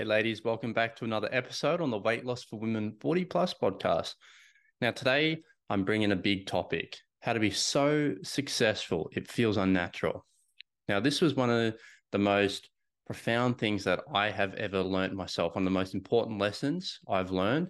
Hey, ladies, welcome back to another episode on the Weight Loss for Women 40 Plus podcast. Now, today I'm bringing a big topic how to be so successful it feels unnatural. Now, this was one of the most profound things that I have ever learned myself, one of the most important lessons I've learned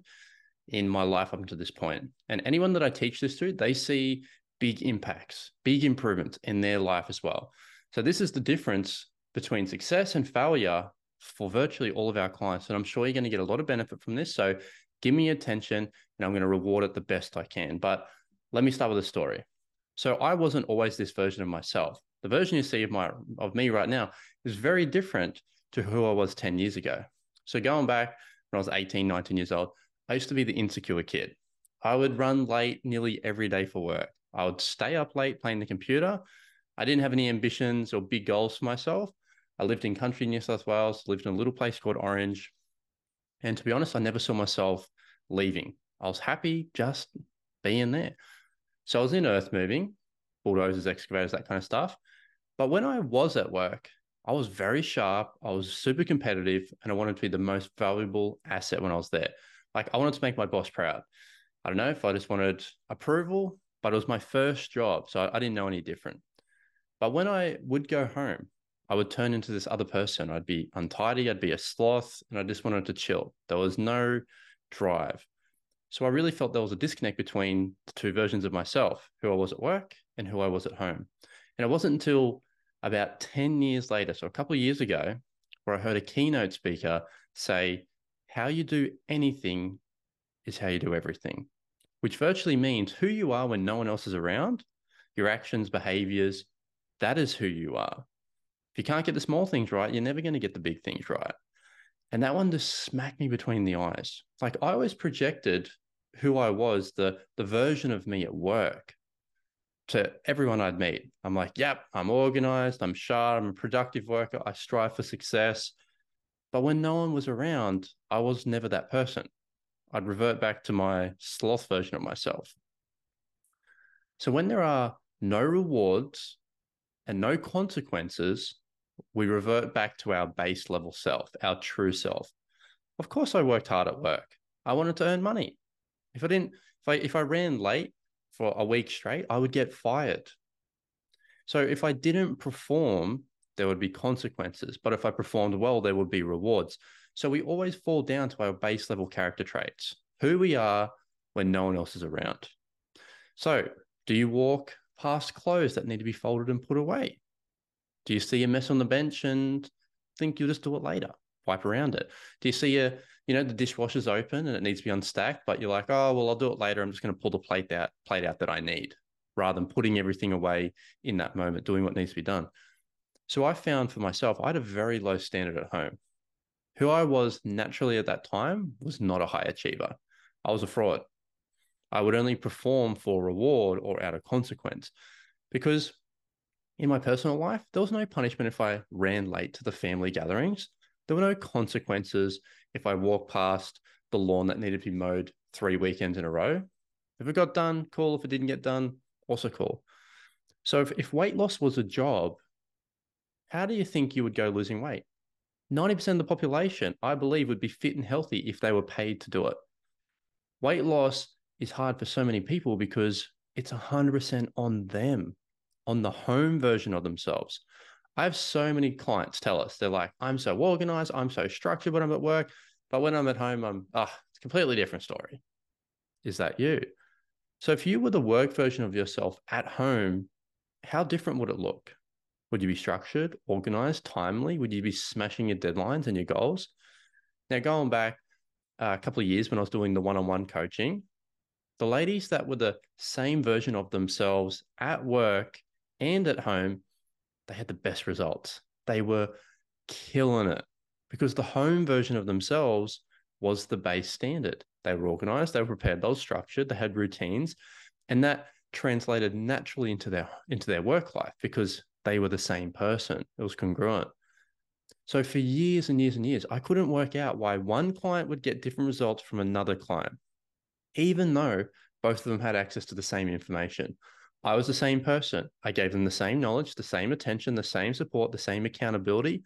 in my life up to this point. And anyone that I teach this to, they see big impacts, big improvements in their life as well. So, this is the difference between success and failure for virtually all of our clients. And I'm sure you're going to get a lot of benefit from this. So give me attention and I'm going to reward it the best I can. But let me start with a story. So I wasn't always this version of myself. The version you see of my of me right now is very different to who I was 10 years ago. So going back when I was 18, 19 years old, I used to be the insecure kid. I would run late nearly every day for work. I would stay up late playing the computer. I didn't have any ambitions or big goals for myself. I lived in country New South Wales, lived in a little place called Orange. And to be honest, I never saw myself leaving. I was happy just being there. So I was in earth moving, bulldozers, excavators, that kind of stuff. But when I was at work, I was very sharp. I was super competitive and I wanted to be the most valuable asset when I was there. Like I wanted to make my boss proud. I don't know if I just wanted approval, but it was my first job. So I, I didn't know any different. But when I would go home, I would turn into this other person. I'd be untidy, I'd be a sloth, and I just wanted to chill. There was no drive. So I really felt there was a disconnect between the two versions of myself, who I was at work and who I was at home. And it wasn't until about 10 years later, so a couple of years ago, where I heard a keynote speaker say, How you do anything is how you do everything, which virtually means who you are when no one else is around, your actions, behaviors, that is who you are. If you can't get the small things right, you're never going to get the big things right. And that one just smacked me between the eyes. Like I always projected who I was, the the version of me at work to everyone I'd meet. I'm like, yep, I'm organized, I'm sharp, I'm a productive worker, I strive for success. But when no one was around, I was never that person. I'd revert back to my sloth version of myself. So when there are no rewards and no consequences, we revert back to our base level self, our true self. Of course, I worked hard at work. I wanted to earn money. If I didn't, if I if I ran late for a week straight, I would get fired. So if I didn't perform, there would be consequences. But if I performed well, there would be rewards. So we always fall down to our base level character traits, who we are when no one else is around. So do you walk past clothes that need to be folded and put away? Do you see a mess on the bench and think you'll just do it later? Wipe around it. Do you see a, you know, the dishwasher's open and it needs to be unstacked, but you're like, oh well, I'll do it later. I'm just going to pull the plate out, plate out that I need, rather than putting everything away in that moment, doing what needs to be done. So I found for myself, I had a very low standard at home. Who I was naturally at that time was not a high achiever. I was a fraud. I would only perform for reward or out of consequence because in my personal life, there was no punishment if I ran late to the family gatherings. There were no consequences if I walked past the lawn that needed to be mowed three weekends in a row. If it got done, cool. If it didn't get done, also cool. So if, if weight loss was a job, how do you think you would go losing weight? 90% of the population, I believe, would be fit and healthy if they were paid to do it. Weight loss is hard for so many people because it's 100% on them on the home version of themselves. I have so many clients tell us they're like, I'm so organized, I'm so structured when I'm at work, but when I'm at home, I'm ah, it's a completely different story. Is that you? So if you were the work version of yourself at home, how different would it look? Would you be structured, organized, timely? Would you be smashing your deadlines and your goals? Now, going back uh, a couple of years when I was doing the one on one coaching, the ladies that were the same version of themselves at work and at home, they had the best results. They were killing it because the home version of themselves was the base standard. They were organized, they were prepared, they were structured, they had routines, and that translated naturally into their into their work life because they were the same person. It was congruent. So for years and years and years, I couldn't work out why one client would get different results from another client, even though both of them had access to the same information. I was the same person. I gave them the same knowledge, the same attention, the same support, the same accountability,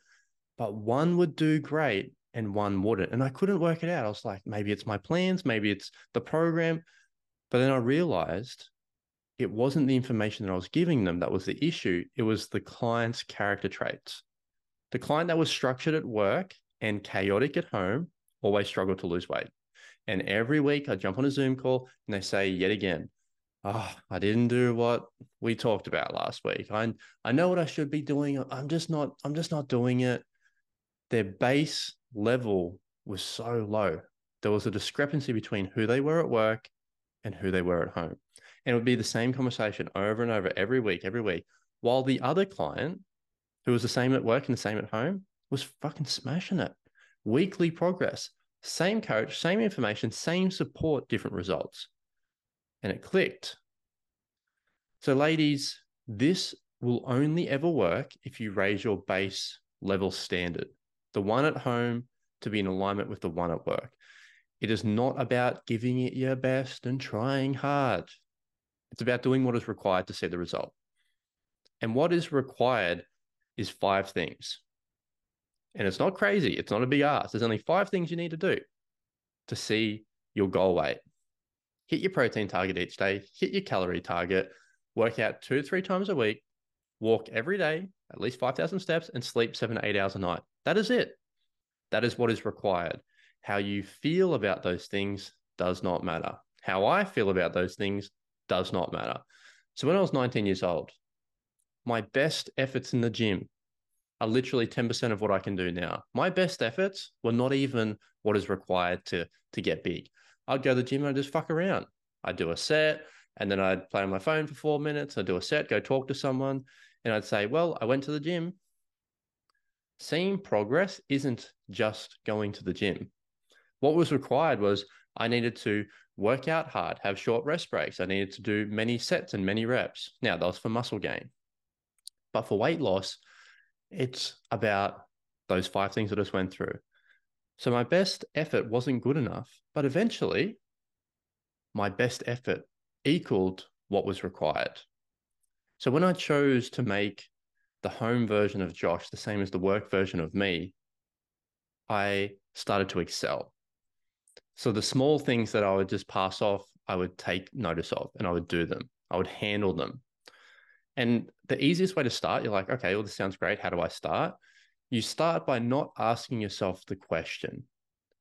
but one would do great and one wouldn't. And I couldn't work it out. I was like, maybe it's my plans, maybe it's the program. But then I realized it wasn't the information that I was giving them that was the issue. It was the client's character traits. The client that was structured at work and chaotic at home always struggled to lose weight. And every week I jump on a Zoom call and they say yet again, oh, I didn't do what we talked about last week. I I know what I should be doing. I'm just not, I'm just not doing it. Their base level was so low. There was a discrepancy between who they were at work and who they were at home. And it would be the same conversation over and over every week, every week. While the other client, who was the same at work and the same at home, was fucking smashing it. Weekly progress, same coach, same information, same support, different results. And it clicked. So, ladies, this will only ever work if you raise your base level standard. The one at home to be in alignment with the one at work. It is not about giving it your best and trying hard. It's about doing what is required to see the result. And what is required is five things. And it's not crazy. It's not a big ask. There's only five things you need to do to see your goal weight. Hit your protein target each day, hit your calorie target, work out two to three times a week, walk every day, at least 5,000 steps, and sleep seven to eight hours a night. That is it. That is what is required. How you feel about those things does not matter. How I feel about those things does not matter. So when I was 19 years old, my best efforts in the gym are literally 10% of what I can do now. My best efforts were not even what is required to to get big. I'd go to the gym and I'd just fuck around. I'd do a set and then I'd play on my phone for four minutes. I'd do a set, go talk to someone, and I'd say, Well, I went to the gym. Seeing progress isn't just going to the gym. What was required was I needed to work out hard, have short rest breaks. I needed to do many sets and many reps. Now, that was for muscle gain. But for weight loss, it's about those five things I just went through. So my best effort wasn't good enough, but eventually my best effort equaled what was required. So when I chose to make the home version of Josh the same as the work version of me, I started to excel. So the small things that I would just pass off, I would take notice of and I would do them. I would handle them. And the easiest way to start, you're like, okay, well, this sounds great. How do I start? You start by not asking yourself the question,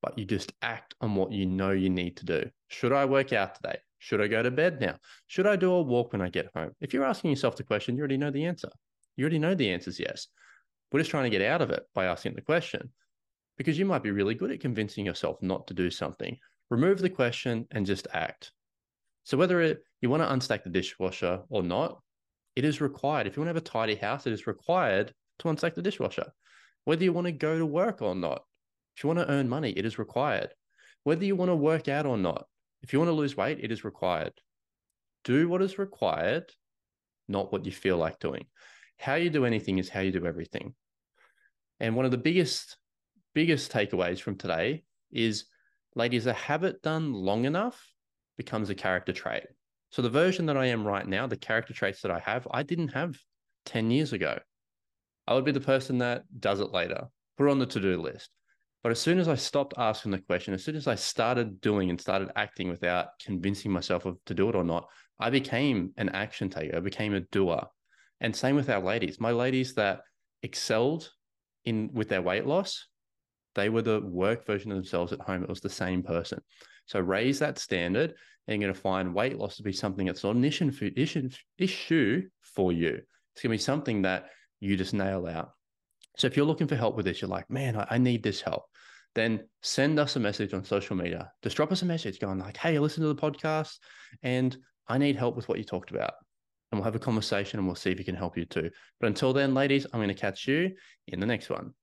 but you just act on what you know you need to do. Should I work out today? Should I go to bed now? Should I do a walk when I get home? If you're asking yourself the question, you already know the answer. You already know the answer is yes. We're just trying to get out of it by asking the question because you might be really good at convincing yourself not to do something. Remove the question and just act. So, whether it, you want to unstack the dishwasher or not, it is required. If you want to have a tidy house, it is required to unstack the dishwasher. Whether you want to go to work or not, if you want to earn money, it is required. Whether you want to work out or not, if you want to lose weight, it is required. Do what is required, not what you feel like doing. How you do anything is how you do everything. And one of the biggest, biggest takeaways from today is ladies, a habit done long enough becomes a character trait. So the version that I am right now, the character traits that I have, I didn't have 10 years ago. I would be the person that does it later, put it on the to-do list. But as soon as I stopped asking the question, as soon as I started doing and started acting without convincing myself of to do it or not, I became an action taker. I became a doer. And same with our ladies. My ladies that excelled in with their weight loss, they were the work version of themselves at home. It was the same person. So raise that standard and you're going to find weight loss to be something that's not an issue for, you. It's going to be something that you just nail out. So if you're looking for help with this, you're like, man, I, I need this help. Then send us a message on social media. Just drop us a message going like, hey, listen to the podcast and I need help with what you talked about. And we'll have a conversation and we'll see if we can help you too. But until then, ladies, I'm going to catch you in the next one.